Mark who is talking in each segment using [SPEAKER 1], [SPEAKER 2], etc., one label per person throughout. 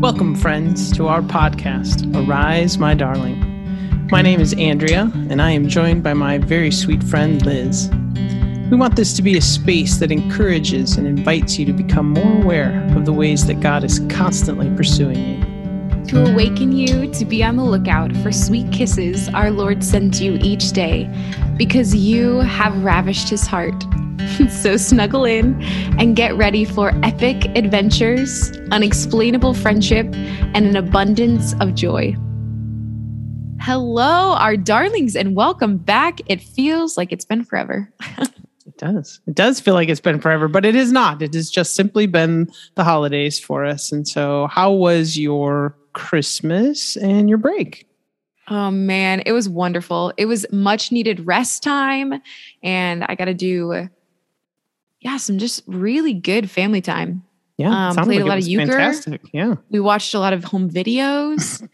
[SPEAKER 1] Welcome, friends, to our podcast, Arise, My Darling. My name is Andrea, and I am joined by my very sweet friend, Liz. We want this to be a space that encourages and invites you to become more aware of the ways that God is constantly pursuing you.
[SPEAKER 2] To awaken you to be on the lookout for sweet kisses our Lord sends you each day, because you have ravished his heart. so snuggle in and get ready for epic adventures, unexplainable friendship, and an abundance of joy. Hello, our darlings, and welcome back. It feels like it's been forever.
[SPEAKER 1] it does. It does feel like it's been forever, but it is not. It has just simply been the holidays for us. And so, how was your Christmas and your break?
[SPEAKER 2] Oh man, it was wonderful. It was much needed rest time, and I got to do yeah, some just really good family time.
[SPEAKER 1] Yeah,
[SPEAKER 2] um, played like a lot of euchre.
[SPEAKER 1] Fantastic. Yeah,
[SPEAKER 2] we watched a lot of home videos,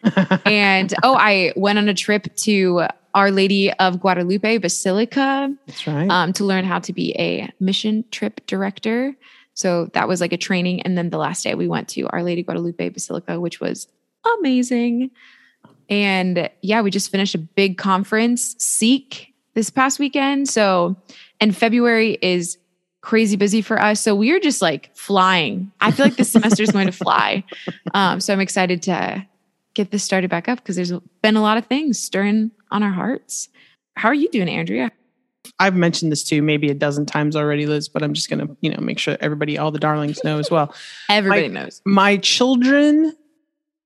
[SPEAKER 2] and oh, I went on a trip to Our Lady of Guadalupe Basilica.
[SPEAKER 1] That's right.
[SPEAKER 2] Um, to learn how to be a mission trip director. So that was like a training, and then the last day we went to Our Lady Guadalupe Basilica, which was amazing. And yeah, we just finished a big conference, Seek, this past weekend. So, and February is crazy busy for us. So we are just like flying. I feel like this semester is going to fly. Um, so I'm excited to get this started back up because there's been a lot of things stirring on our hearts. How are you doing, Andrea?
[SPEAKER 1] I've mentioned this too, maybe a dozen times already, Liz, but I'm just going to, you know, make sure everybody, all the darlings know as well.
[SPEAKER 2] Everybody my, knows.
[SPEAKER 1] My children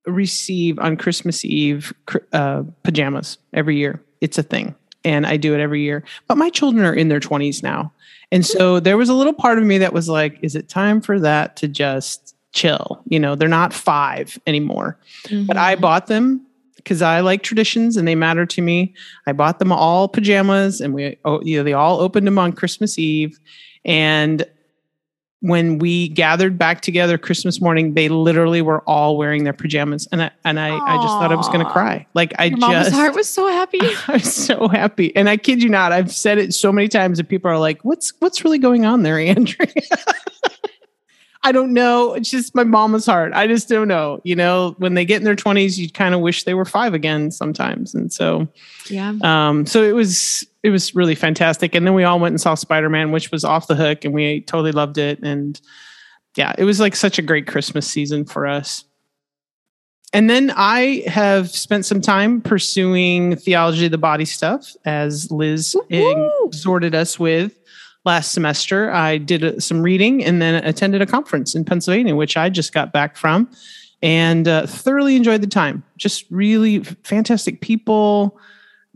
[SPEAKER 1] receive on Christmas Eve uh, pajamas every year. It's a thing. And I do it every year. But my children are in their 20s now. And so there was a little part of me that was like, is it time for that to just chill? You know, they're not five anymore. Mm-hmm. But I mm-hmm. bought them because I like traditions and they matter to me. I bought them all pajamas and we, oh, you know, they all opened them on Christmas Eve. And when we gathered back together Christmas morning, they literally were all wearing their pajamas, and I and I, I just thought I was going to cry. Like I
[SPEAKER 2] Your
[SPEAKER 1] just,
[SPEAKER 2] heart was so happy.
[SPEAKER 1] I was so happy, and I kid you not, I've said it so many times, that people are like, "What's what's really going on there, Andrea?" I don't know. It's just my mama's heart. I just don't know. You know, when they get in their twenties, you kind of wish they were five again sometimes, and so
[SPEAKER 2] yeah.
[SPEAKER 1] Um, so it was it was really fantastic. And then we all went and saw Spider Man, which was off the hook, and we totally loved it. And yeah, it was like such a great Christmas season for us. And then I have spent some time pursuing theology of the body stuff, as Liz Woo-hoo! exhorted us with last semester. I did some reading and then attended a conference in Pennsylvania, which I just got back from and uh, thoroughly enjoyed the time. Just really fantastic people,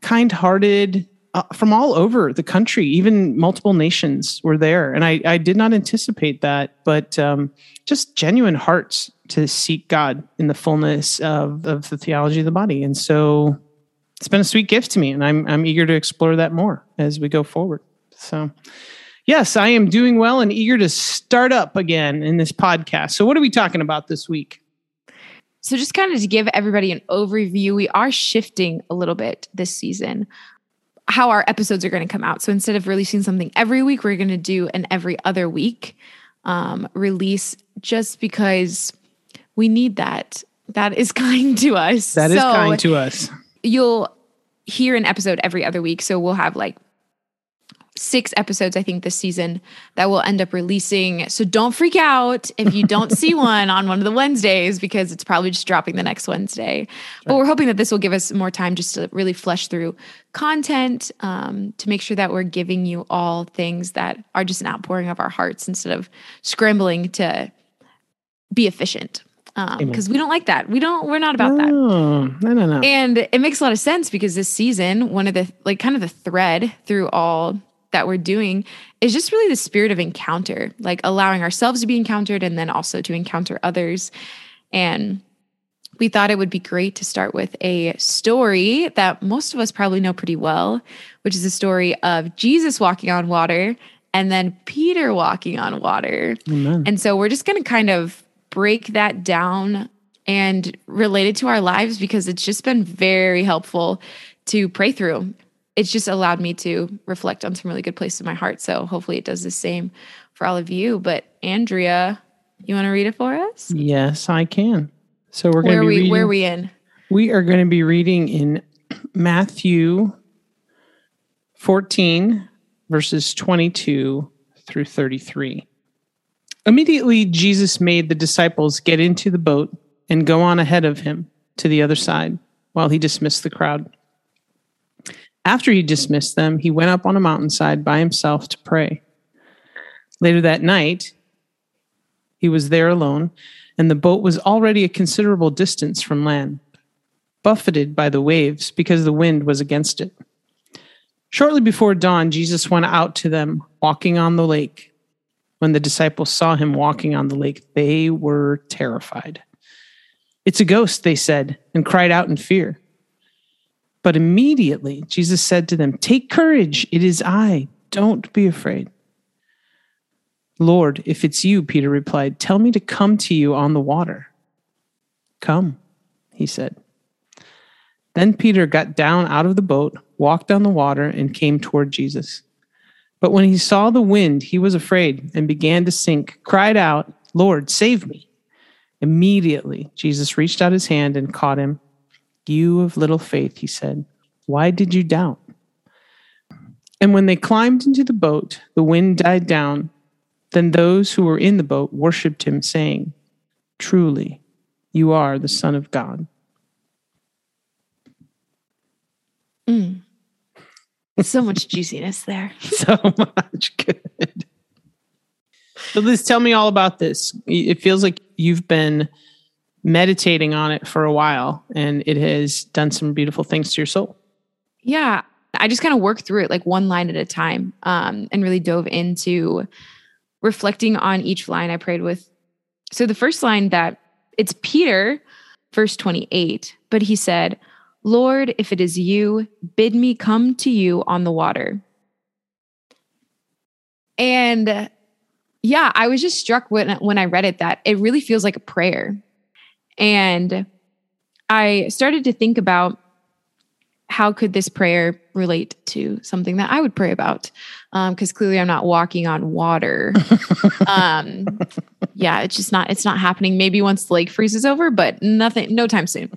[SPEAKER 1] kind hearted, uh, from all over the country, even multiple nations were there. And I, I did not anticipate that, but um, just genuine hearts to seek God in the fullness of, of the theology of the body. And so it's been a sweet gift to me, and I'm, I'm eager to explore that more as we go forward. So, yes, I am doing well and eager to start up again in this podcast. So, what are we talking about this week?
[SPEAKER 2] So, just kind of to give everybody an overview, we are shifting a little bit this season how our episodes are going to come out. So instead of releasing something every week, we're going to do an every other week um, release just because we need that. That is kind to us.
[SPEAKER 1] That so is kind to us.
[SPEAKER 2] You'll hear an episode every other week. So we'll have like six episodes, I think, this season that we'll end up releasing. So don't freak out if you don't see one on one of the Wednesdays because it's probably just dropping the next Wednesday. Right. But we're hoping that this will give us more time just to really flesh through content um, to make sure that we're giving you all things that are just an outpouring of our hearts instead of scrambling to be efficient because um, we don't like that. We don't. We're not about no, that.
[SPEAKER 1] No, no, no.
[SPEAKER 2] And it makes a lot of sense because this season, one of the like kind of the thread through all that we're doing is just really the spirit of encounter, like allowing ourselves to be encountered and then also to encounter others. And we thought it would be great to start with a story that most of us probably know pretty well, which is the story of Jesus walking on water and then Peter walking on water. Amen. And so we're just going to kind of break that down and relate it to our lives because it's just been very helpful to pray through it's just allowed me to reflect on some really good places in my heart. So hopefully it does the same for all of you. But Andrea, you want to read it for us?
[SPEAKER 1] Yes, I can. So we're going to be
[SPEAKER 2] we where are we in?
[SPEAKER 1] we are going to be reading in Matthew 14 verses 22 through 33. Immediately Jesus made the disciples get into the boat and go on ahead of him to the other side while he dismissed the crowd. After he dismissed them, he went up on a mountainside by himself to pray. Later that night, he was there alone, and the boat was already a considerable distance from land, buffeted by the waves because the wind was against it. Shortly before dawn, Jesus went out to them walking on the lake. When the disciples saw him walking on the lake, they were terrified. It's a ghost, they said, and cried out in fear. But immediately Jesus said to them, Take courage, it is I. Don't be afraid. Lord, if it's you, Peter replied, tell me to come to you on the water. Come, he said. Then Peter got down out of the boat, walked on the water, and came toward Jesus. But when he saw the wind, he was afraid and began to sink, cried out, Lord, save me. Immediately, Jesus reached out his hand and caught him. You of little faith, he said, why did you doubt? And when they climbed into the boat, the wind died down. Then those who were in the boat worshipped him, saying, Truly, you are the Son of God. Mm.
[SPEAKER 2] So much juiciness there.
[SPEAKER 1] So much good. So, Liz, tell me all about this. It feels like you've been meditating on it for a while and it has done some beautiful things to your soul.
[SPEAKER 2] Yeah. I just kind of worked through it like one line at a time um, and really dove into reflecting on each line I prayed with. So the first line that it's Peter, verse 28, but he said, Lord, if it is you, bid me come to you on the water. And yeah, I was just struck when, when I read it that it really feels like a prayer. And I started to think about how could this prayer relate to something that I would pray about? Because clearly I'm not walking on water. um, yeah, it's just not. It's not happening. Maybe once the lake freezes over, but nothing. No time soon.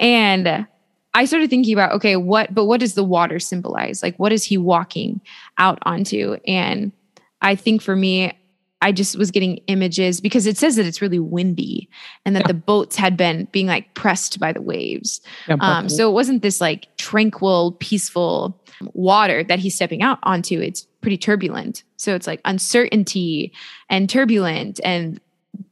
[SPEAKER 2] And I started thinking about okay, what? But what does the water symbolize? Like, what is he walking out onto? And I think for me, I just was getting images because it says that it's really windy and that
[SPEAKER 1] Yeah.
[SPEAKER 2] the boats had been being like pressed by the waves.
[SPEAKER 1] Yeah,
[SPEAKER 2] Um, so it wasn't this like tranquil, peaceful water that he's stepping out onto. It's pretty turbulent. So it's like uncertainty and turbulent, and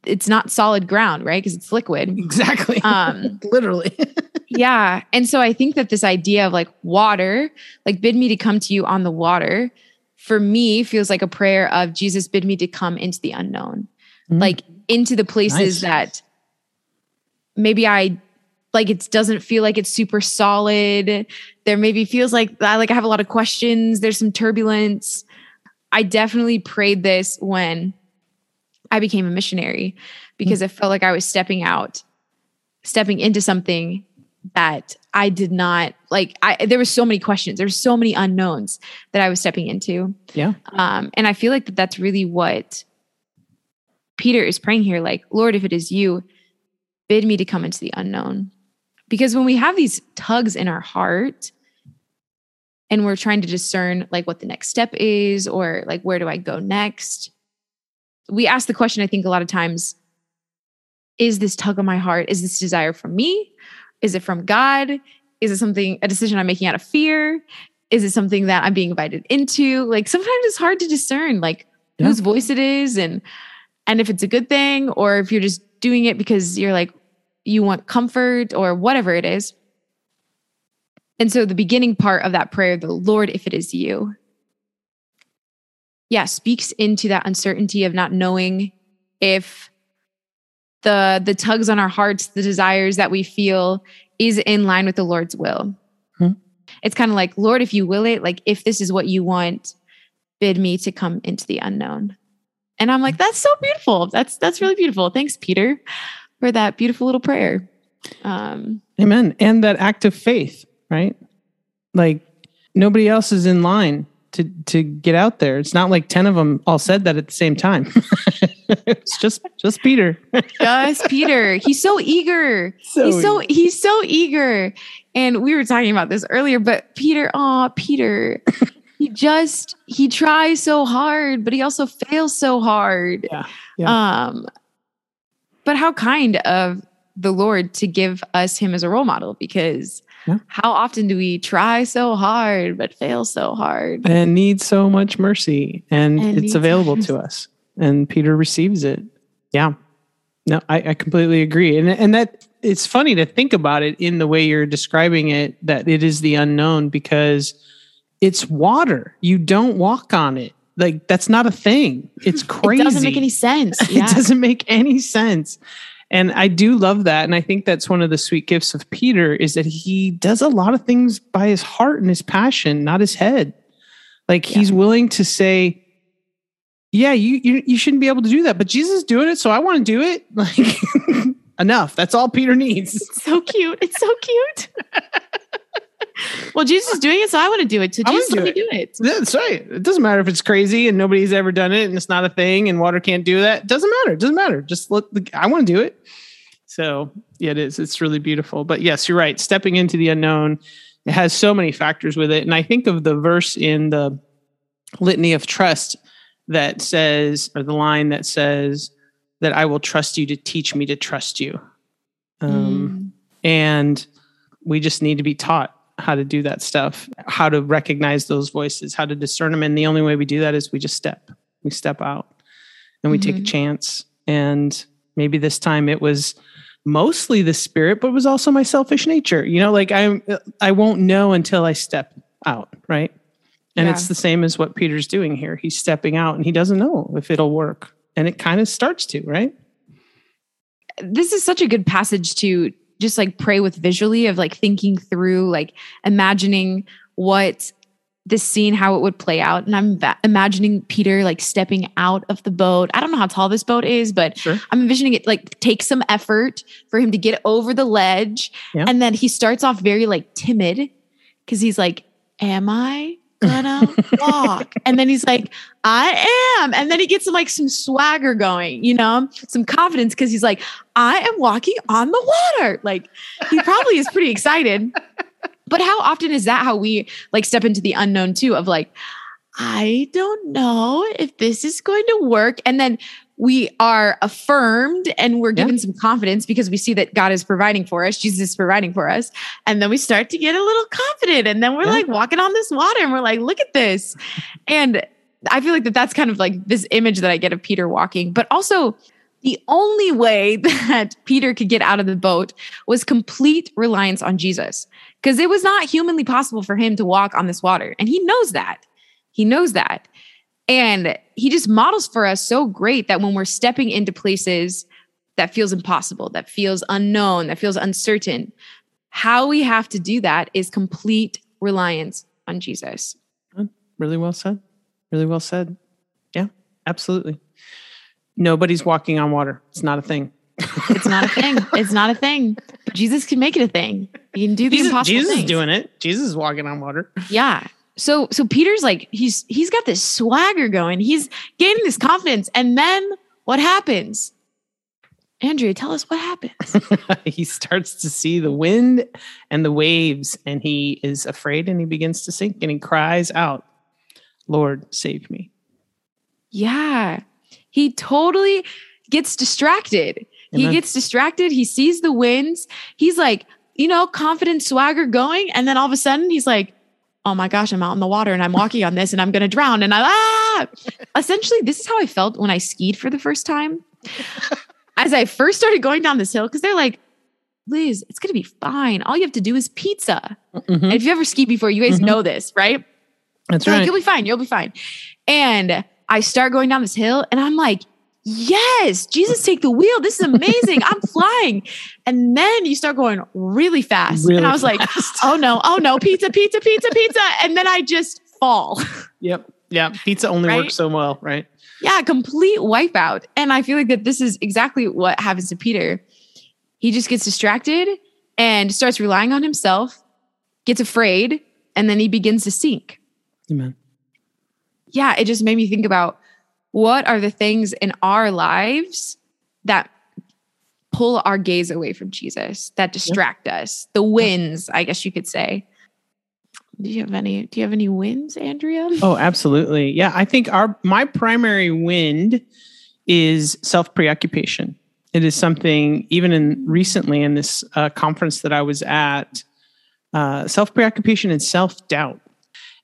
[SPEAKER 2] it's not solid ground, right? Because it's liquid.
[SPEAKER 1] exactly.
[SPEAKER 2] Um,
[SPEAKER 1] Literally.
[SPEAKER 2] yeah. And so I think that this idea of like water, like bid me to come to you on the water, for me feels like a prayer of Jesus bid me to come into the unknown,
[SPEAKER 1] Mm.
[SPEAKER 2] like into the places
[SPEAKER 1] Nice.
[SPEAKER 2] that maybe I like it doesn't feel like it's super solid. There maybe feels like I like I have a lot of questions. There's some turbulence. I definitely prayed this when I became a missionary because it felt like I was stepping out, stepping into something that I did not like. I there was so many questions. There There's so many unknowns that I was stepping into.
[SPEAKER 1] yeah.
[SPEAKER 2] Um, and I feel like that that's really what Peter is praying here. Like, Lord, if it is you, bid me to come into the unknown. Because when we have these tugs in our heart and we're trying to discern like what the next step is or like where do I go next, we ask the question, I think, a lot of times is this tug on my heart? Is this desire from me? Is it from God? Is it something, a decision I'm making out of fear? Is it something that I'm being invited into? Like sometimes it's hard to discern like
[SPEAKER 1] Yeah.
[SPEAKER 2] whose voice it is and and if it's a good thing or if you're just doing it because you're like you want comfort or whatever it is. And so the beginning part of that prayer, the Lord, if it is you, yeah, speaks into that uncertainty of not knowing if the the tugs on our hearts, the desires that we feel is in line with the Lord's will.
[SPEAKER 1] Hmm.
[SPEAKER 2] It's kind of like, Lord, if you will it, like if this is what you want, bid me to come into the unknown. And I'm like, that's so beautiful. That's that's really beautiful. Thanks, Peter, for that beautiful little prayer. Um,
[SPEAKER 1] Amen. And that act of faith, right? Like nobody else is in line to to get out there. It's not like 10 of them all said that at the same time. it's just just Peter.
[SPEAKER 2] just Peter. He's so eager.
[SPEAKER 1] So
[SPEAKER 2] he's so he's so eager. And we were talking about this earlier, but Peter, oh, Peter, he just he tries so hard, but he also fails so hard.
[SPEAKER 1] Yeah. yeah.
[SPEAKER 2] Um but how kind of the Lord to give us him as a role model because
[SPEAKER 1] Yeah.
[SPEAKER 2] how often do we try so hard but fail so hard?
[SPEAKER 1] and need so much mercy and,
[SPEAKER 2] And
[SPEAKER 1] it's available to us and peter receives it. Yeah. No I, I completely agree. And and that it's funny to think about it in the way you're describing it that it is the unknown because it's water. You don't walk on it. Like that's not a thing. It's crazy
[SPEAKER 2] It doesn't make any sense.
[SPEAKER 1] it doesn't make any sense. And i do love that. And i think that's one of the sweet gifts of peter is that he does a lot of things by his heart and his passion not his head. Like he's willing to say yeah you, you you shouldn't be able to do that but jesus is doing it so i want to do it. Like enough. That's all peter needs.
[SPEAKER 2] It's so cute. It's so cute. well, Jesus is doing it, so I want to do it. So Jesus,
[SPEAKER 1] do
[SPEAKER 2] let me
[SPEAKER 1] it.
[SPEAKER 2] do it.
[SPEAKER 1] that's right. It doesn't matter if it's crazy and nobody's ever done it and it's not a thing and water can't do that. It doesn't matter. It doesn't matter. Just let the, i want to do it. So yeah it is. It's really beautiful. But yes you're right. Stepping into the unknown it has so many factors with it. And i think of the verse in the litany of trust that says or the line that says that i will trust you to teach me to trust you. Um, and we just need to be taught how to do that stuff how to recognize those voices how to discern them and the only way we do that is we just step. We step out and we take a
[SPEAKER 2] Mhm.
[SPEAKER 1] chance. And maybe this time it was mostly the spirit but it was also my selfish nature. You know like i'm i won't know until i step out right and
[SPEAKER 2] Yeah.
[SPEAKER 1] it's the same as what peter's doing here. He's stepping out and he doesn't know if it'll work. And it kind of starts to right?
[SPEAKER 2] This is such a good passage to just like pray with visually of like thinking through like imagining what this scene how it would play out. And i'm va- imagining peter like stepping out of the boat. I don't know how tall this boat is but
[SPEAKER 1] sure.
[SPEAKER 2] I'm envisioning it like take some effort for him to get over the ledge.
[SPEAKER 1] Yeah.
[SPEAKER 2] and then he starts off very like timid because he's like am i gonna walk. And then he's like i am. And then he gets some like some swagger going you know some confidence because he's like i am walking on the water. Like he probably is pretty excited. But how often is that how we like step into the unknown too of like i don't know if this is going to work. And then we are affirmed and we're
[SPEAKER 1] Yeah.
[SPEAKER 2] given some confidence because we see that God is providing for us, Jesus is providing for us. And then we start to get a little confident. And then we're
[SPEAKER 1] Yeah.
[SPEAKER 2] like walking on this water and we're like, look at this. And I feel like that that's kind of like this image that I get of Peter walking, but also the only way that Peter could get out of the boat was complete reliance on Jesus because it was not humanly possible for him to walk on this water. And he knows that. He knows that. And he just models for us so great that when we're stepping into places that feels impossible, that feels unknown, that feels uncertain, how we have to do that is complete reliance on Jesus.
[SPEAKER 1] Really well said. Really well said. Yeah, absolutely. Nobody's walking on water. It's not a thing.
[SPEAKER 2] It's not a thing. It's not a thing. But Jesus can make it a thing. He can do the
[SPEAKER 1] Jesus,
[SPEAKER 2] impossible
[SPEAKER 1] Jesus is doing it. Jesus is walking on water.
[SPEAKER 2] Yeah. So so Peter's like he's he's got this swagger going. He's gaining this confidence and then what happens? Andrea, tell us what happens.
[SPEAKER 1] he starts to see the wind and the waves, and he is afraid and he begins to sink and he cries out, Lord, save me.
[SPEAKER 2] Yeah. He totally gets distracted. He gets distracted. He sees the winds. He's like, you know, confident swagger going. And then all of a sudden he's like, oh my gosh, I'm out in the water and I'm walking on this and I'm going to drown. And I, ah, essentially, this is how I felt when I skied for the first time. As I first started going down this hill, because they're like, Liz, it's going to be fine. All you have to do is pizza.
[SPEAKER 1] Mhm.
[SPEAKER 2] And if you ever skied before, you guys
[SPEAKER 1] Mhm.
[SPEAKER 2] know this, right?
[SPEAKER 1] That's
[SPEAKER 2] They're like,
[SPEAKER 1] right.
[SPEAKER 2] you'll be fine. You'll be fine. And I start going down this hill and I'm like, yes, Jesus, take the wheel. This is amazing. I'm flying. And then you start going really fast.
[SPEAKER 1] Really
[SPEAKER 2] and I was like, oh no, oh no, pizza, pizza, pizza, pizza. And then I just fall.
[SPEAKER 1] Yep. Yeah. Pizza only
[SPEAKER 2] Right?
[SPEAKER 1] works so well, right?
[SPEAKER 2] yeah, complete wipeout. And I feel like that this is exactly what happens to Peter. He just gets distracted and starts relying on himself, gets afraid, and then he begins to sink.
[SPEAKER 1] Amen.
[SPEAKER 2] yeah, it just made me think about what are the things in our lives that pull our gaze away from Jesus, that distract yep. us? The wins, I guess you could say. Do you have any do you have any wins, Andrea?
[SPEAKER 1] Oh, absolutely. Yeah, I think our my primary wind is self-preoccupation. It is something even in recently in this uh, conference that I was at, uh, self-preoccupation and self-doubt.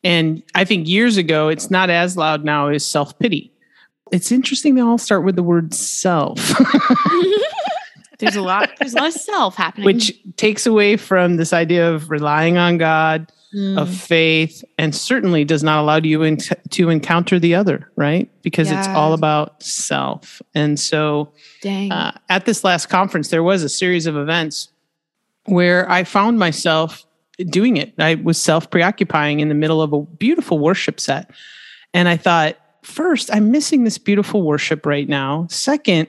[SPEAKER 1] And I think years ago, it's not as loud now as self-pity. It's interesting they all start with the word self.
[SPEAKER 2] there's a lot there's a lot of self happening.
[SPEAKER 1] Which takes away from this idea of relying on God, mm. of faith and certainly does not allow you in to encounter the other, right? Because yeah. it's all about self. And so uh, at this last conference, there was a series of events where I found myself doing it. I was self preoccupying in the middle of a beautiful worship set. And I thought, first, I'm missing this beautiful worship right now. Second,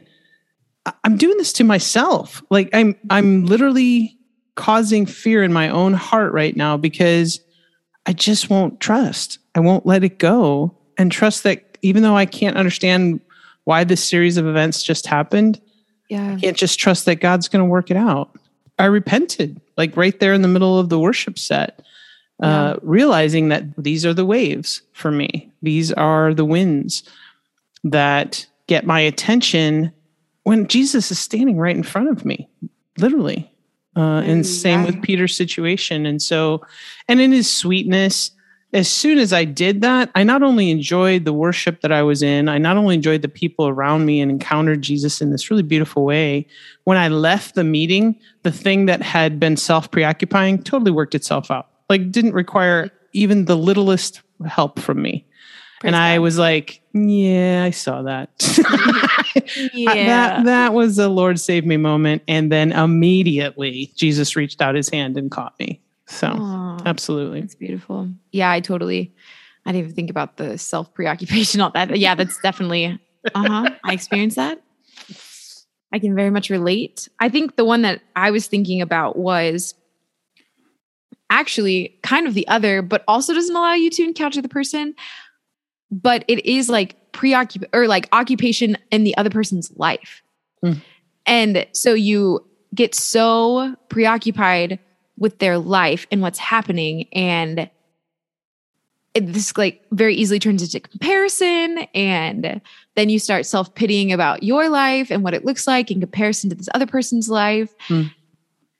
[SPEAKER 1] I'm doing this to myself. Like I'm I'm literally causing fear in my own heart right now because I just won't trust. I won't let it go and trust that even though I can't understand why this series of events just happened, yeah. I can't just trust that God's going to work it out. I repented like right there in the middle of the worship set, uh, yeah. uh, realizing that these are the waves for me. These are the winds that get my attention when Jesus is standing right in front of me, literally. Uh, and same with Peter's situation. And so, and in his sweetness, as soon as I did that, I not only enjoyed the worship that I was in, I not only enjoyed the people around me and encountered Jesus in this really beautiful way. When I left the meeting, the thing that had been self preoccupying totally worked itself out. Like, didn't require even the littlest help from me. Praise and God. I was like, yeah, I saw that. yeah. that that was a Lord save me moment. And then immediately Jesus reached out his hand and caught me. So Aww, absolutely.
[SPEAKER 2] It's beautiful. Yeah, I totally I didn't even think about the self preoccupation, all that. Yeah, that's definitely uh-huh. I experienced that. I can very much relate. I think the one that I was thinking about was actually kind of the other, but also doesn't allow you to encounter the person but it is like preoccupation or like occupation in the other person's life. Mm. And so you get so preoccupied with their life and what's happening and it, this like very easily turns into comparison and then you start self-pitying about your life and what it looks like in comparison to this other person's life mm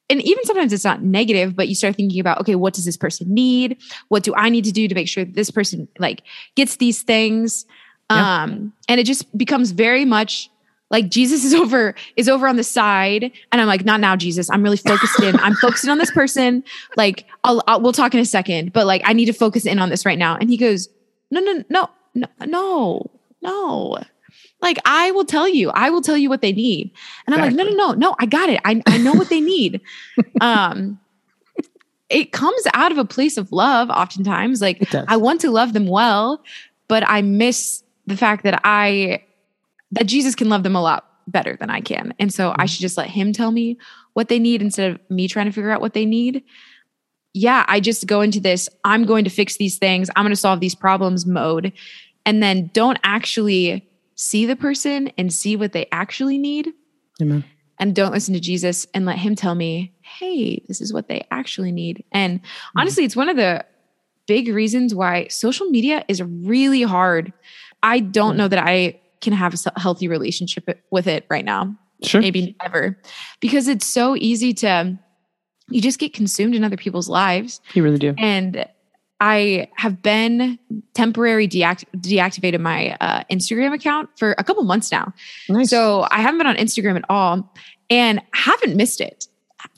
[SPEAKER 2] and even sometimes it's not negative but you start thinking about okay what does this person need? What do i need to do to make sure that this person like gets these things? Yeah. um and it just becomes very much like jesus is over is over on the side and i'm like not now jesus. I'm really focused in. I'm focusing on this person. Like I'll, I'll we'll talk in a second but like i need to focus in on this right now. And he goes no no no no no no like I will tell you, I will tell you what they need. And I'm exactly. like, no, no, no, no, I got it. I, I know what they need. um, it comes out of a place of love oftentimes. Like I want to love them well, but I miss the fact that I that Jesus can love them a lot better than I can. And so mm-hmm. I should just let him tell me what they need instead of me trying to figure out what they need. Yeah, I just go into this, I'm going to fix these things, I'm going to solve these problems mode, and then don't actually see the person and see what they actually need. Amen. And don't listen to Jesus and let him tell me, hey, this is what they actually need. And mm-hmm. honestly, it's one of the big reasons why social media is really hard. I don't know that I can have a healthy relationship with it right now. Sure. Maybe never. Because it's so easy to you just get consumed in other people's lives.
[SPEAKER 1] You really do.
[SPEAKER 2] And I have been temporary deact- deactivated my uh, Instagram account for a couple months now. Nice. So I haven't been on Instagram at all and haven't missed it.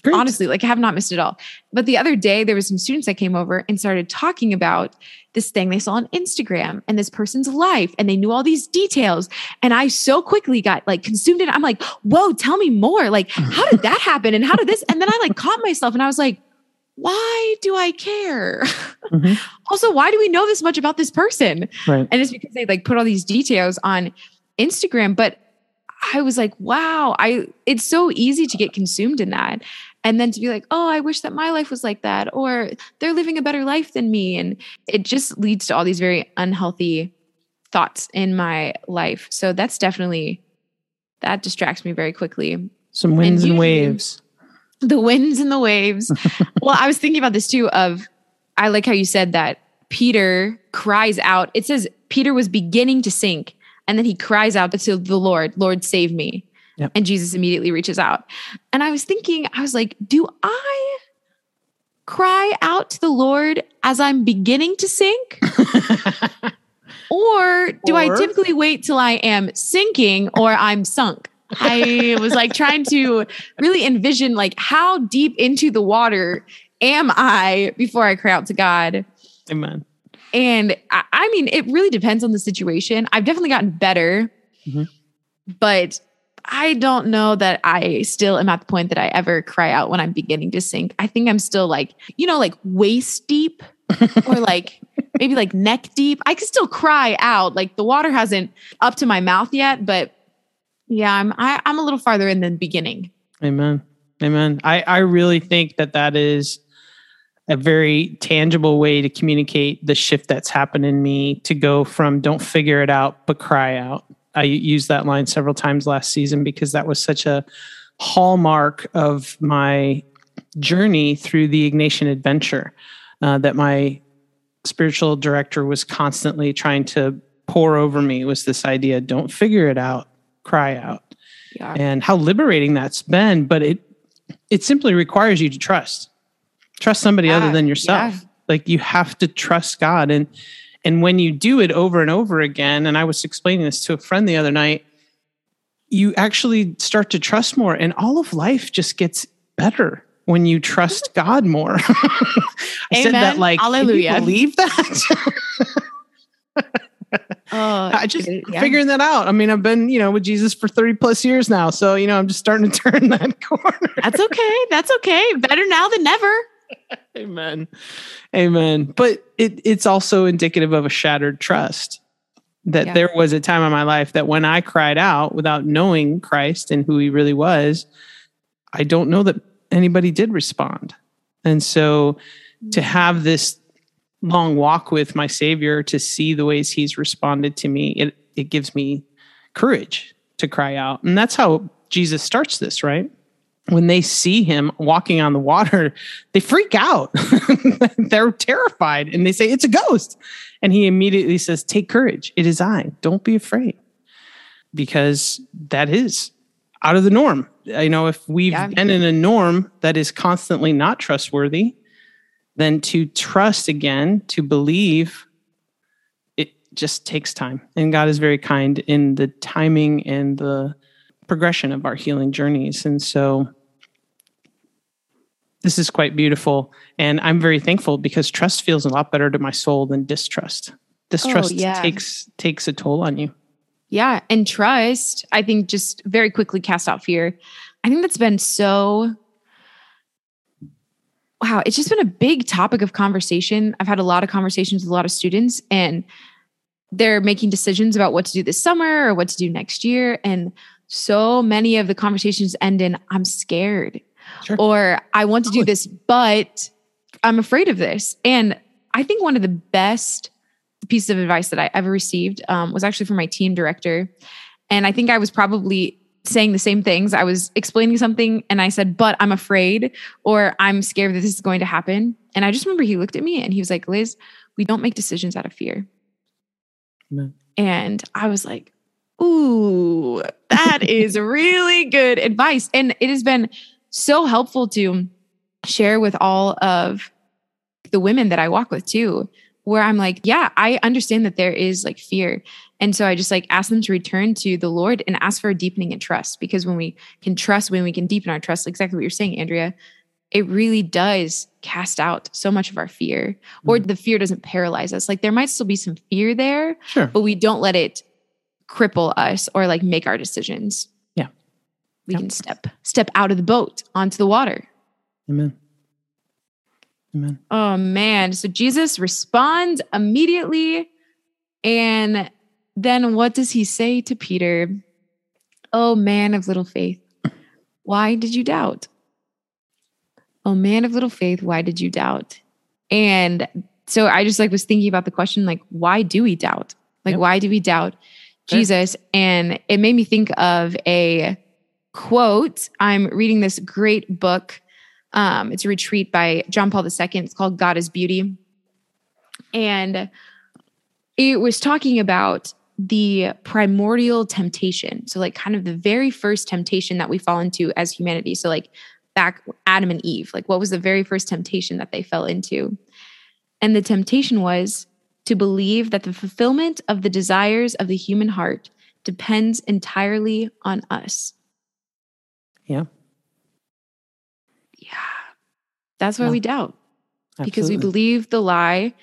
[SPEAKER 2] Great. Honestly, like I have not missed it at all. But the other day there was some students that came over and started talking about this thing they saw on Instagram and this person's life and they knew all these details and I so quickly got like consumed in it. I'm like, "Whoa, tell me more. Like how did that happen and how did this?" And then I like caught myself and I was like, why do I care? Mm-hmm. also, why do we know this much about this person? Right. And it's because they like put all these details on Instagram. But I was like, wow, I it's so easy to get consumed in that. And then to be like, oh, I wish that my life was like that, or they're living a better life than me. And it just leads to all these very unhealthy thoughts in my life. So that's definitely that distracts me very quickly.
[SPEAKER 1] Some winds and,
[SPEAKER 2] usually-
[SPEAKER 1] waves.
[SPEAKER 2] The winds and the waves. well, I was thinking about this too of I like how you said that Peter cries out. It says Peter was beginning to sink and then he cries out to the Lord, Lord save me.
[SPEAKER 1] Yep.
[SPEAKER 2] And Jesus immediately reaches out. And I was thinking, I was like, do I cry out to the Lord as I'm beginning to sink? Or do I typically wait till I am sinking or I'm sunk? I was like trying to really envision like how deep into the water am I before I cry out to God.
[SPEAKER 1] Amen.
[SPEAKER 2] And I, I mean, it really depends on the situation. I've definitely gotten better,
[SPEAKER 1] Mhm.
[SPEAKER 2] but I don't know that I still am at the point that I ever cry out when I'm beginning to sink. I think I'm still like, you know, like waist deep or like maybe like neck deep. I can still cry out. Like the water hasn't up to my mouth yet, but yeah, I'm I, I'm a little farther in the beginning.
[SPEAKER 1] Amen. Amen. I, I really think that that is a very tangible way to communicate the shift that's happened in me to go from don't figure it out, but cry out. I used that line several times last season because that was such a hallmark of my journey through the Ignatian adventure uh, that my spiritual director was constantly trying to pour over me was this idea don't figure it out, cry out
[SPEAKER 2] Yeah.
[SPEAKER 1] and how liberating that's been but it it simply requires you to trust trust somebody other than yourself
[SPEAKER 2] yeah.
[SPEAKER 1] like you have to trust god and and when you do it over and over again and i was explaining this to a friend the other night you actually start to trust more and all of life just gets better when you trust god more i said that
[SPEAKER 2] Amen.
[SPEAKER 1] like can you
[SPEAKER 2] Hallelujah.
[SPEAKER 1] believe that
[SPEAKER 2] Oh,
[SPEAKER 1] I just
[SPEAKER 2] yeah.
[SPEAKER 1] figuring that out. I mean, I've been, you know, with Jesus for 30 plus years now. So, you know, I'm just starting to turn that corner.
[SPEAKER 2] That's okay. That's okay. Better now than never.
[SPEAKER 1] Amen. Amen. But it, it's also indicative of a shattered trust that
[SPEAKER 2] Yeah.
[SPEAKER 1] there was a time in my life that when I cried out without knowing Christ and who he really was, I don't know that anybody did respond. And so to mm. have this long walk with my savior to see the ways he's responded to me it it gives me courage to cry out. And that's how jesus starts this right? When they see him walking on the water they freak out. They're terrified and they say it's a ghost. And he immediately says take courage. It is i. Don't be afraid. Because that is out of the norm. You know if we've
[SPEAKER 2] Yeah.
[SPEAKER 1] been in a norm that is constantly not trustworthy then to trust again, to believe, it just takes time. And God is very kind in the timing and the progression of our healing journeys. And so this is quite beautiful. And I'm very thankful because trust feels a lot better to my soul than distrust. Distrust oh,
[SPEAKER 2] yeah.
[SPEAKER 1] takes takes a toll on you.
[SPEAKER 2] Yeah. And trust, I think, just very quickly cast out fear. I think that's been so, wow, it's just been a big topic of conversation. I've had a lot of conversations with a lot of students, and they're making decisions about what to do this summer or what to do next year. And so many of the conversations end in, I'm scared,
[SPEAKER 1] Sure.
[SPEAKER 2] or I want to do this, but I'm afraid of this. And I think one of the best pieces of advice that I ever received um, was actually from my team director. And I think I was probably saying the same things. I was explaining something and I said, but I'm afraid or I'm scared that this is going to happen. And I just remember he looked at me and he was like, Liz, we don't make decisions out of fear.
[SPEAKER 1] Amen.
[SPEAKER 2] And I was like, ooh, that is really good advice. And it has been so helpful to share with all of the women that I walk with too, where I'm like, yeah, I understand that there is like fear. And so I just like ask them to return to the Lord and ask for a deepening in trust. Because when we can trust, when we can deepen our trust, exactly what you're saying, Andrea, it really does cast out so much of our fear, or mm-hmm. the fear doesn't paralyze us. Like there might still be some fear there,
[SPEAKER 1] Sure.
[SPEAKER 2] but we don't let it cripple us or like make our decisions.
[SPEAKER 1] Yeah.
[SPEAKER 2] We
[SPEAKER 1] Yeah.
[SPEAKER 2] can step step out of the boat onto the water.
[SPEAKER 1] Amen. Amen.
[SPEAKER 2] Oh man. So Jesus responds immediately. And then what does he say to Peter? Oh man of little faith, why did you doubt? Oh man of little faith, why did you doubt? And so I just like was thinking about the question like why do we doubt? Like,
[SPEAKER 1] Yep.
[SPEAKER 2] why do we doubt. Jesus? And it made me think of a quote. I'm reading this great book. Um, it's a retreat by John Paul II. It's called God is Beauty. And it was talking about the primordial temptation. So, like, kind of the very first temptation that we fall into as humanity. So, like, back Adam and Eve, like, what was the very first temptation that they fell into? And the temptation was to believe that the fulfillment of the desires of the human heart depends entirely on us.
[SPEAKER 1] Yeah.
[SPEAKER 2] Yeah. That's why
[SPEAKER 1] Yeah.
[SPEAKER 2] we doubt because we believe the lie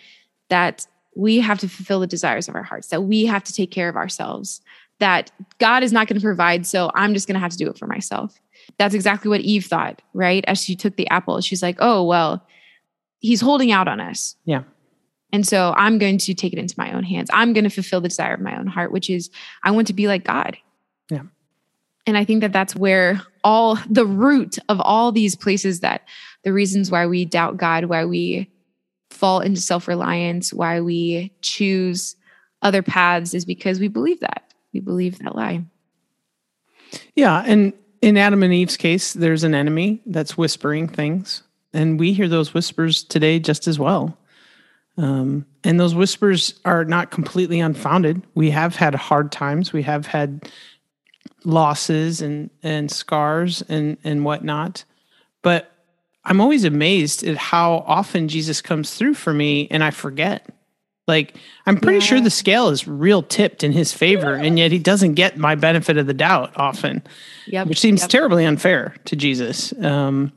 [SPEAKER 2] that we have to fulfill the desires of our hearts, that we have to take care of ourselves, that God is not going to provide, so I'm just going to have to do it for myself. That's exactly what Eve thought, right? As she took the apple, she's like, oh, well, he's holding out on us.
[SPEAKER 1] Yeah.
[SPEAKER 2] And so I'm going to take it into my own hands. I'm going to fulfill the desire of my own heart, which is I want to be like God.
[SPEAKER 1] Yeah.
[SPEAKER 2] And I think that that's where all the root of all these places that the reasons why we doubt God, why we fall into self reliance, why we choose other paths is because we believe that. We believe that lie.
[SPEAKER 1] Yeah, and in Adam and Eve's case, there's an enemy that's whispering things, and we hear those whispers today just as well. Um, and those whispers are not completely unfounded. We have had hard times. We have had losses and and scars and and whatnot. But I'm always amazed at how often Jesus comes through for me, and I forget. Like I'm pretty sure the scale is real tipped in his favor, and yet he doesn't get my benefit of the doubt often
[SPEAKER 2] Yep.
[SPEAKER 1] which seems
[SPEAKER 2] Yep.
[SPEAKER 1] terribly unfair to Jesus. Um,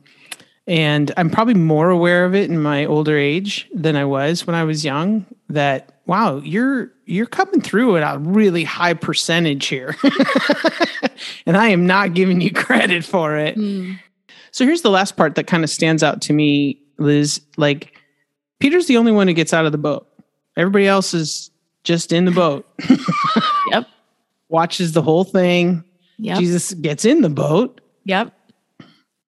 [SPEAKER 1] and I'm probably more aware of it in my older age than I was when I was young. That wow, you're you're coming through at a really high percentage here, and I am not giving you credit for it.
[SPEAKER 2] Mm.
[SPEAKER 1] So here's the last part that kind of stands out to me, Liz. Like Peter's the only one who gets out of the boat. Everybody else is just in the boat.
[SPEAKER 2] Yep.
[SPEAKER 1] Watches the whole thing.
[SPEAKER 2] Yep.
[SPEAKER 1] Jesus gets in the boat
[SPEAKER 2] Yep.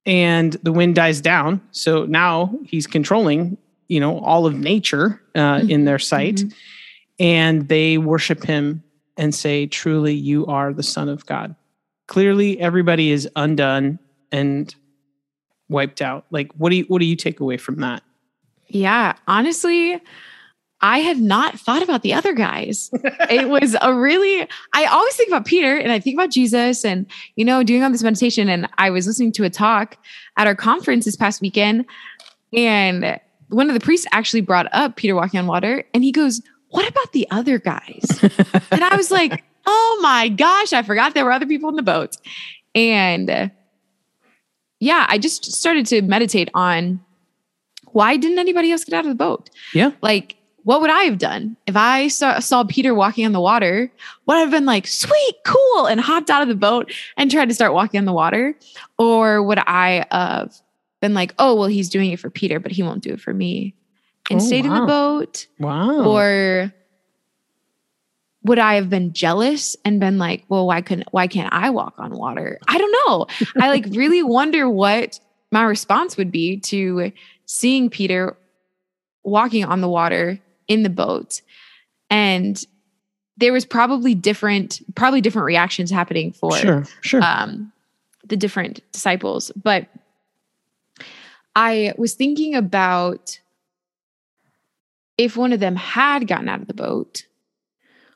[SPEAKER 1] and the wind dies down. So now he's controlling, you know, all of nature uh, in their sight,
[SPEAKER 2] Mhm.
[SPEAKER 1] and they worship him and say, "Truly, you are the Son of God." Clearly, everybody is undone and wiped out. Like, what do you what do you take away from that?
[SPEAKER 2] Yeah, honestly, I had not thought about the other guys. it was a really, I always think about Peter and I think about Jesus and, you know, doing all this meditation. And I was listening to a talk at our conference this past weekend. And one of the priests actually brought up Peter walking on water and he goes, What about the other guys? and I was like, Oh my gosh, I forgot there were other people in the boat. And yeah, I just started to meditate on why didn't anybody else get out of the boat?
[SPEAKER 1] Yeah.
[SPEAKER 2] Like, what would I have done if I saw, saw Peter walking on the water? Would I have been like, sweet, cool, and hopped out of the boat and tried to start walking on the water? Or would I have been like, oh, well, he's doing it for Peter, but he won't do it for me and
[SPEAKER 1] Oh,
[SPEAKER 2] stayed in the boat?
[SPEAKER 1] Wow.
[SPEAKER 2] Or would I have been jealous and been like, well, why couldn't why can't I walk on water? I don't know. I like really wonder what my response would be to seeing Peter walking on the water in the boat. And there was probably different, probably different reactions happening for
[SPEAKER 1] sure, sure.
[SPEAKER 2] um, the different disciples. But I was thinking about if one of them had gotten out of the boat,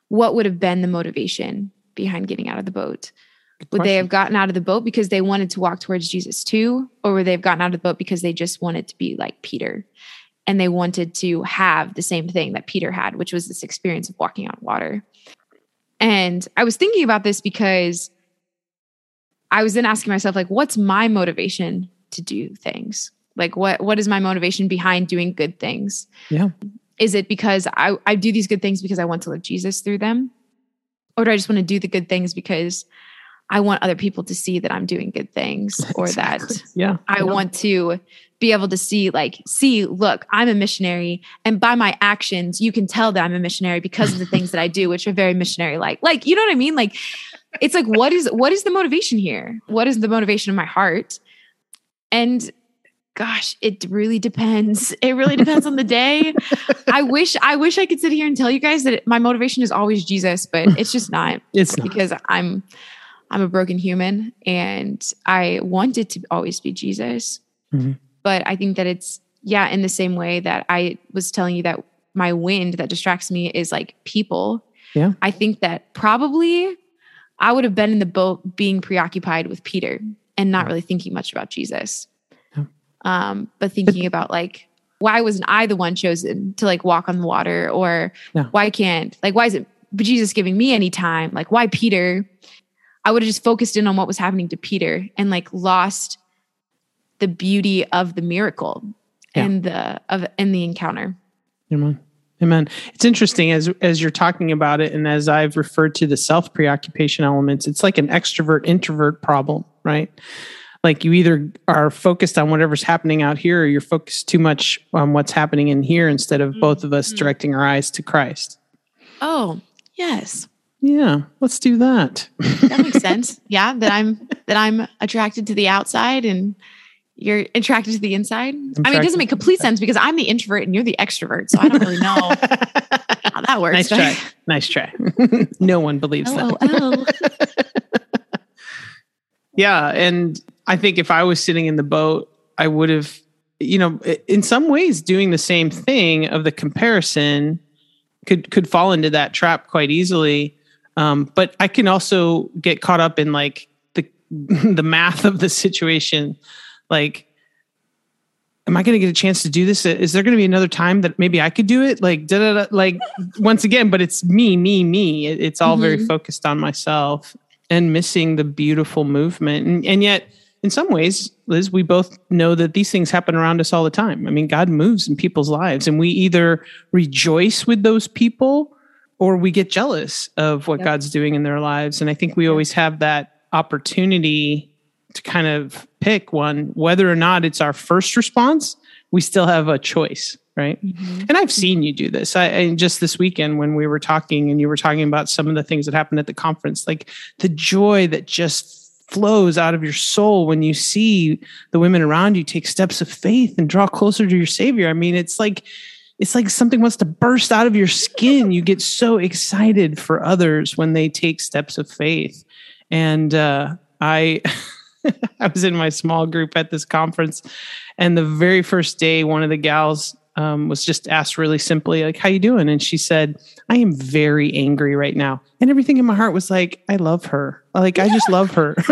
[SPEAKER 2] what would have been the motivation behind getting out of the boat? Would they have gotten out of the boat because they wanted to walk towards Jesus too? Or would they have gotten out of the boat because they just wanted to be like Peter and they wanted to have the same thing that Peter had, which was this experience of walking on water? And I was thinking about this because I was then asking myself, like, what's my motivation to do things? Like, what what is my motivation behind doing good things?
[SPEAKER 1] Yeah.
[SPEAKER 2] Is it because I, I do these good things because I want to live Jesus through them? Or do I just want to do the good things because I want other people to see that I'm doing good things or
[SPEAKER 1] Exactly.
[SPEAKER 2] that
[SPEAKER 1] yeah.
[SPEAKER 2] I
[SPEAKER 1] yeah.
[SPEAKER 2] want to be able to see, like, see, look, I'm a missionary. And by my actions, you can tell that I'm a missionary because of the things that I do, which are very missionary like. Like, you know what I mean? Like, it's like, what is what is the motivation here? What is the motivation of my heart? And gosh, it really depends. It really depends on the day. I wish I wish I could sit here and tell you guys that my motivation is always Jesus, but it's just not.
[SPEAKER 1] It's not.
[SPEAKER 2] because I'm I'm a broken human and I want it to always be Jesus.
[SPEAKER 1] Mhm.
[SPEAKER 2] But I think that it's yeah, in the same way that I was telling you that my wind that distracts me is like people.
[SPEAKER 1] Yeah.
[SPEAKER 2] I think that probably I would have been in the boat being preoccupied with Peter and not really thinking much about Jesus. Um, but thinking about like, why wasn't I the one chosen to like walk on the water? Or
[SPEAKER 1] Yeah.
[SPEAKER 2] why can't, like, why is it but Jesus giving me any time? Like, why Peter? I would have just focused in on what was happening to Peter and like lost the beauty of the miracle
[SPEAKER 1] Yeah.
[SPEAKER 2] and the of in the encounter.
[SPEAKER 1] Amen. Amen. It's interesting as as you're talking about it, and as I've referred to the self preoccupation elements. It's like an extrovert introvert problem, right? Like you either are focused on whatever's happening out here, or you're focused too much on what's happening in here instead of both of us
[SPEAKER 2] Mhm.
[SPEAKER 1] directing our eyes to Christ.
[SPEAKER 2] Oh, yes.
[SPEAKER 1] Yeah, let's do that.
[SPEAKER 2] That makes sense. Yeah, that I'm that I'm attracted to the outside and you're attracted to the inside. I mean, it doesn't make complete sense because I'm the introvert and you're the extrovert. So I don't really know how that works.
[SPEAKER 1] nice try. Nice try. no one believes that.
[SPEAKER 2] LOL.
[SPEAKER 1] Yeah, and I think if I was sitting in the boat, I would have, you know, in some ways doing the same thing of the comparison could could fall into that trap quite easily. Um, but I can also get caught up in like the the math of the situation, like. Am I going to get a chance to do this? Is there going to be another time that maybe I could do it? Like, da, da, da, like once again, but it's me, me, me. It- it's all very
[SPEAKER 2] Mhm.
[SPEAKER 1] focused on myself and missing the beautiful movement. And, and yet, in some ways, Liz, we both know that these things happen around us all the time. I mean, God moves in people's lives, and we either rejoice with those people or we get jealous of what
[SPEAKER 2] Yep.
[SPEAKER 1] God's doing in their lives. And I think we always have that opportunity to kind of pick one, whether or not it's our first response, we still have a choice, right?
[SPEAKER 2] Mhm.
[SPEAKER 1] And I've seen you do this. I, I just this weekend when we were talking and you were talking about some of the things that happened at the conference, like the joy that just flows out of your soul when you see the women around you take steps of faith and draw closer to your savior. I mean, it's like it's like something wants to burst out of your skin. You get so excited for others when they take steps of faith. And uh, I I was in my small group at this conference and the very first day one of the gals um, was just asked really simply like how you doing? And she said i am very angry right now. And everything in my heart was like i love her. Like i just love her.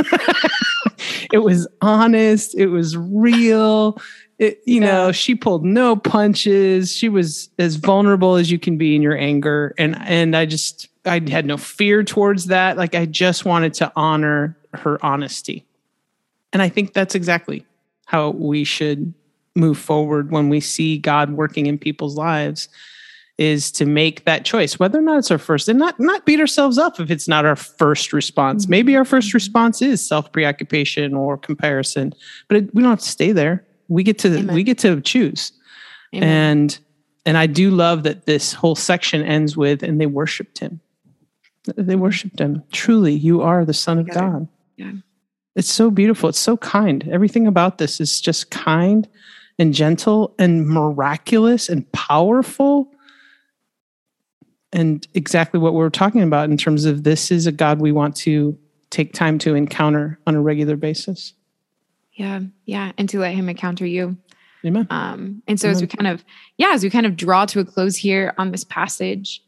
[SPEAKER 1] It was honest. It was real. It, you know she pulled no punches. She was as vulnerable as you can be in your anger. And and i just i had no fear towards that. Like i just wanted to honor her honesty. And i think that's exactly how we should move forward when we see God working in people's lives is to make that choice whether or not it's our first and not not beat ourselves up if it's not our first response mm-hmm. maybe our first response is self preoccupation or comparison but it, we don't have to stay there we get to
[SPEAKER 2] Amen.
[SPEAKER 1] we get to choose
[SPEAKER 2] Amen.
[SPEAKER 1] and and I do love that this whole section ends with and they worshiped him they worshiped him truly you are the son of
[SPEAKER 2] Together.
[SPEAKER 1] God
[SPEAKER 2] Yeah.
[SPEAKER 1] it's so beautiful. It's so kind. Everything about this is just kind and gentle and miraculous and powerful. And exactly what we're talking about in terms of this is a God we want to take time to encounter on a regular basis.
[SPEAKER 2] yeah, yeah, and to let him encounter you.
[SPEAKER 1] Amen.
[SPEAKER 2] Um, and so as we kind of, yeah, as we kind of draw to a close here on this passage,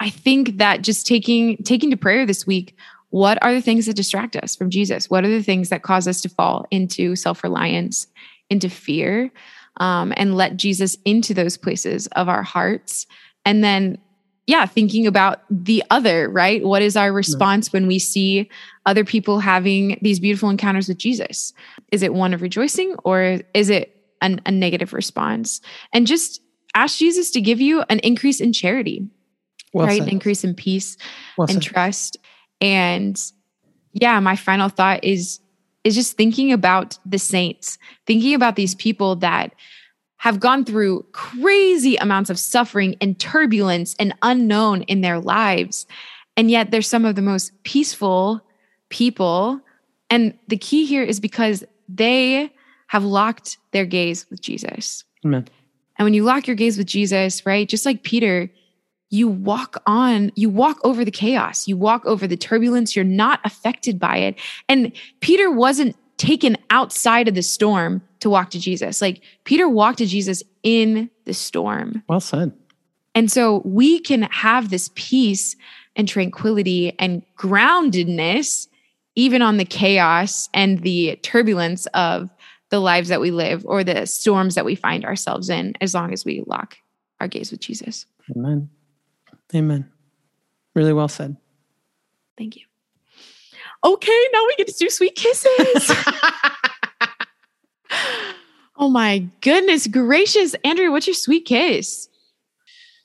[SPEAKER 2] I think that just taking taking to prayer this week, what are the things that distract us from Jesus? What are the things that cause us to fall into self-reliance, into fear, um, and let Jesus into those places of our hearts? And then, yeah, thinking about the other, right? What is our response when we see other people having these beautiful encounters with Jesus? Is it one of rejoicing or is it an, a negative response? And just ask Jesus to give you an increase in charity,
[SPEAKER 1] Well
[SPEAKER 2] right?
[SPEAKER 1] said.
[SPEAKER 2] Increase in peace
[SPEAKER 1] Well
[SPEAKER 2] and
[SPEAKER 1] said.
[SPEAKER 2] trust. And yeah, my final thought is is just thinking about the saints, thinking about these people that have gone through crazy amounts of suffering and turbulence and unknown in their lives. And yet they're some of the most peaceful people. And the key here is because they have locked their gaze with Jesus.
[SPEAKER 1] Amen.
[SPEAKER 2] And when you lock your gaze with Jesus, right, just like Peter, you walk on, you walk over the chaos, you walk over the turbulence, you're not affected by it. And Peter wasn't taken outside of the storm to walk to Jesus. Like Peter walked to Jesus in the storm.
[SPEAKER 1] Well said.
[SPEAKER 2] And so we can have this peace and tranquility and groundedness even on the chaos and the turbulence of the lives that we live or the storms that we find ourselves in as long as we lock our gaze with Jesus.
[SPEAKER 1] Amen. Amen. Really well said.
[SPEAKER 2] Thank you. Okay, now we get to do sweet kisses. oh my goodness gracious. Andrew, what's your sweet kiss?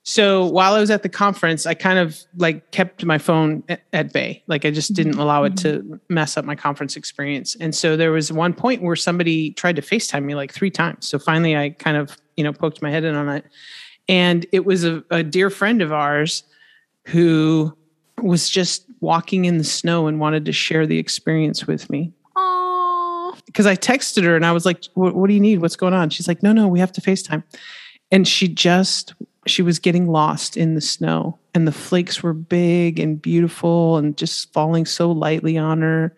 [SPEAKER 1] So while I was at the conference, I kind of like kept my phone at, at bay. Like I just mm-hmm. didn't allow it to mm-hmm. mess up my conference experience. And so there was one point where somebody tried to FaceTime me like three times. So finally I kind of, you know, poked my head in on it. And it was a, a dear friend of ours who was just walking in the snow and wanted to share the experience with me.
[SPEAKER 2] Oh,
[SPEAKER 1] Because I texted her and I was like, what, what do you need? What's going on? She's like, no, no, we have to FaceTime. And she just, she was getting lost in the snow and the flakes were big and beautiful and just falling so lightly on her.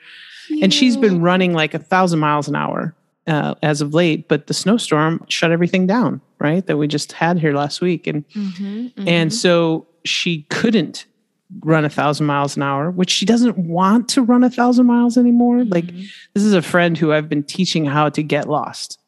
[SPEAKER 1] And she's been running like a thousand miles an hour uh, as of late, but the snowstorm shut everything down, right? That we just had here last week. And
[SPEAKER 2] Mhm,
[SPEAKER 1] and
[SPEAKER 2] mhm.
[SPEAKER 1] so she couldn't run a thousand miles an hour, which she doesn't want to run a thousand miles anymore. Like
[SPEAKER 2] Mhm.
[SPEAKER 1] this is a friend who I've been teaching how to get lost.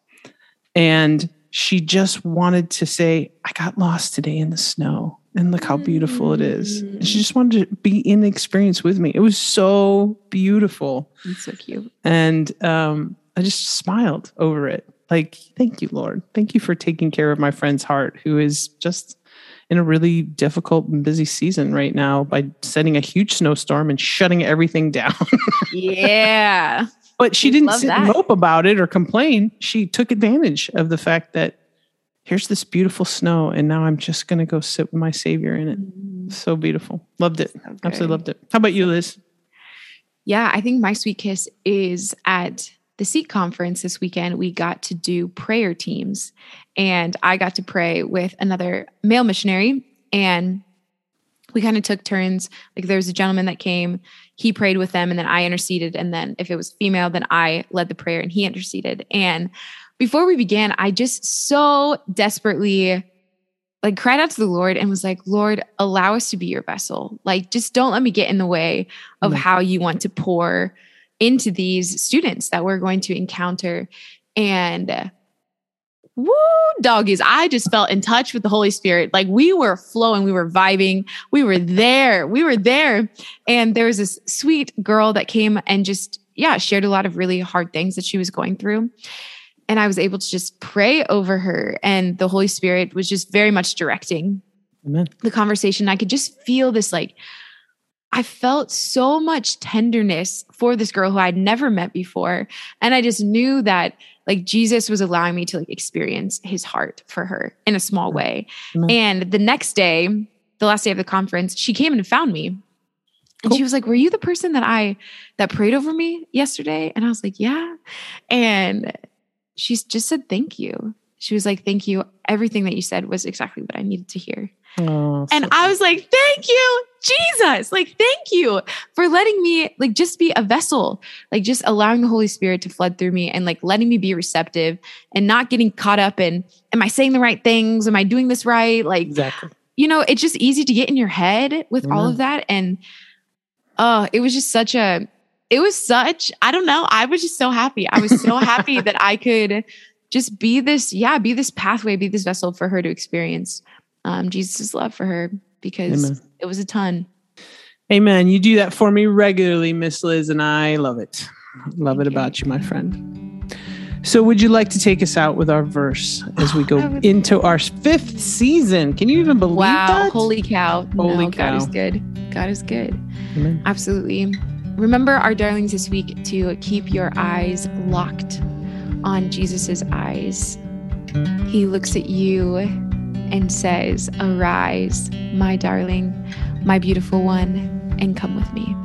[SPEAKER 1] And she just wanted to say, I got lost today in the snow. And look how beautiful it is. And she just wanted to be in the experience with me. It was so beautiful.
[SPEAKER 2] It's so cute.
[SPEAKER 1] And um, I just smiled over it. Like, thank you, Lord. Thank you for taking care of my friend's heart, who is just in a really difficult and busy season right now by setting a huge snowstorm and shutting everything down.
[SPEAKER 2] Yeah.
[SPEAKER 1] but she
[SPEAKER 2] We
[SPEAKER 1] didn't sit and mope about it or complain. She took advantage of the fact that here's this beautiful snow, and now I'm just going to go sit with my Savior in it. Mm-hmm. So beautiful. Loved it. Absolutely loved it. How about you, Liz?
[SPEAKER 2] Yeah, I think my sweet kiss is at the Seek conference this weekend. We got to do prayer teams, and I got to pray with another male missionary, and we kind of took turns. Like there was a gentleman that came, he prayed with them, and then I interceded. And then if it was female, then I led the prayer and he interceded. And before we began, I just so desperately like cried out to the Lord and was like, Lord, allow us to be your vessel. Like, just don't let me get in the way of how you want to pour into these students that we're going to encounter. And uh, woo, doggies, I just felt in touch with the Holy Spirit. Like we were flowing, we were vibing, we were there, we were there. And there was this sweet girl that came and just, yeah, shared a lot of really hard things that she was going through. And I was able to just pray over her, and the Holy Spirit was just very much directing
[SPEAKER 1] Amen.
[SPEAKER 2] the conversation. I could just feel this like, I felt so much tenderness for this girl who I'd never met before. And I just knew that like Jesus was allowing me to like experience his heart for her in a small way.
[SPEAKER 1] Amen.
[SPEAKER 2] And the next day, the last day of the conference, she came and found me. And she was like, Were you the person that I that prayed over me yesterday? And I was like, Yeah. And she just said, Thank you. She was like, Thank you. Everything that you said was exactly what I needed to hear.
[SPEAKER 1] Oh,
[SPEAKER 2] And
[SPEAKER 1] so-
[SPEAKER 2] I was like, thank you, Jesus. Like, thank you for letting me, like, just be a vessel, like, just allowing the Holy Spirit to flood through me and, like, letting me be receptive and not getting caught up in, am I saying the right things? Am I doing this right? Like,
[SPEAKER 1] exactly.
[SPEAKER 2] you know, it's just easy to get in your head with all of that. And, oh, it was just such a, it was such, I don't know. I was just so happy. I was so happy that I could just be this, yeah, be this pathway, be this vessel for her to experience um, Jesus' love for her because
[SPEAKER 1] Amen.
[SPEAKER 2] it was a ton.
[SPEAKER 1] Amen. You do that for me regularly, Miss Liz, and I love it. Love it
[SPEAKER 2] Thank you.
[SPEAKER 1] about you, my friend. So, would you like to take us out with our verse as we go into our fifth season? Can you even believe
[SPEAKER 2] Wow.
[SPEAKER 1] that?
[SPEAKER 2] Holy cow.
[SPEAKER 1] Holy
[SPEAKER 2] no, God is good. God is good.
[SPEAKER 1] Amen.
[SPEAKER 2] Absolutely. Remember, our darlings, this week to keep your eyes locked on Jesus's eyes. He looks at you and says, Arise, my darling, my beautiful one, and come with me.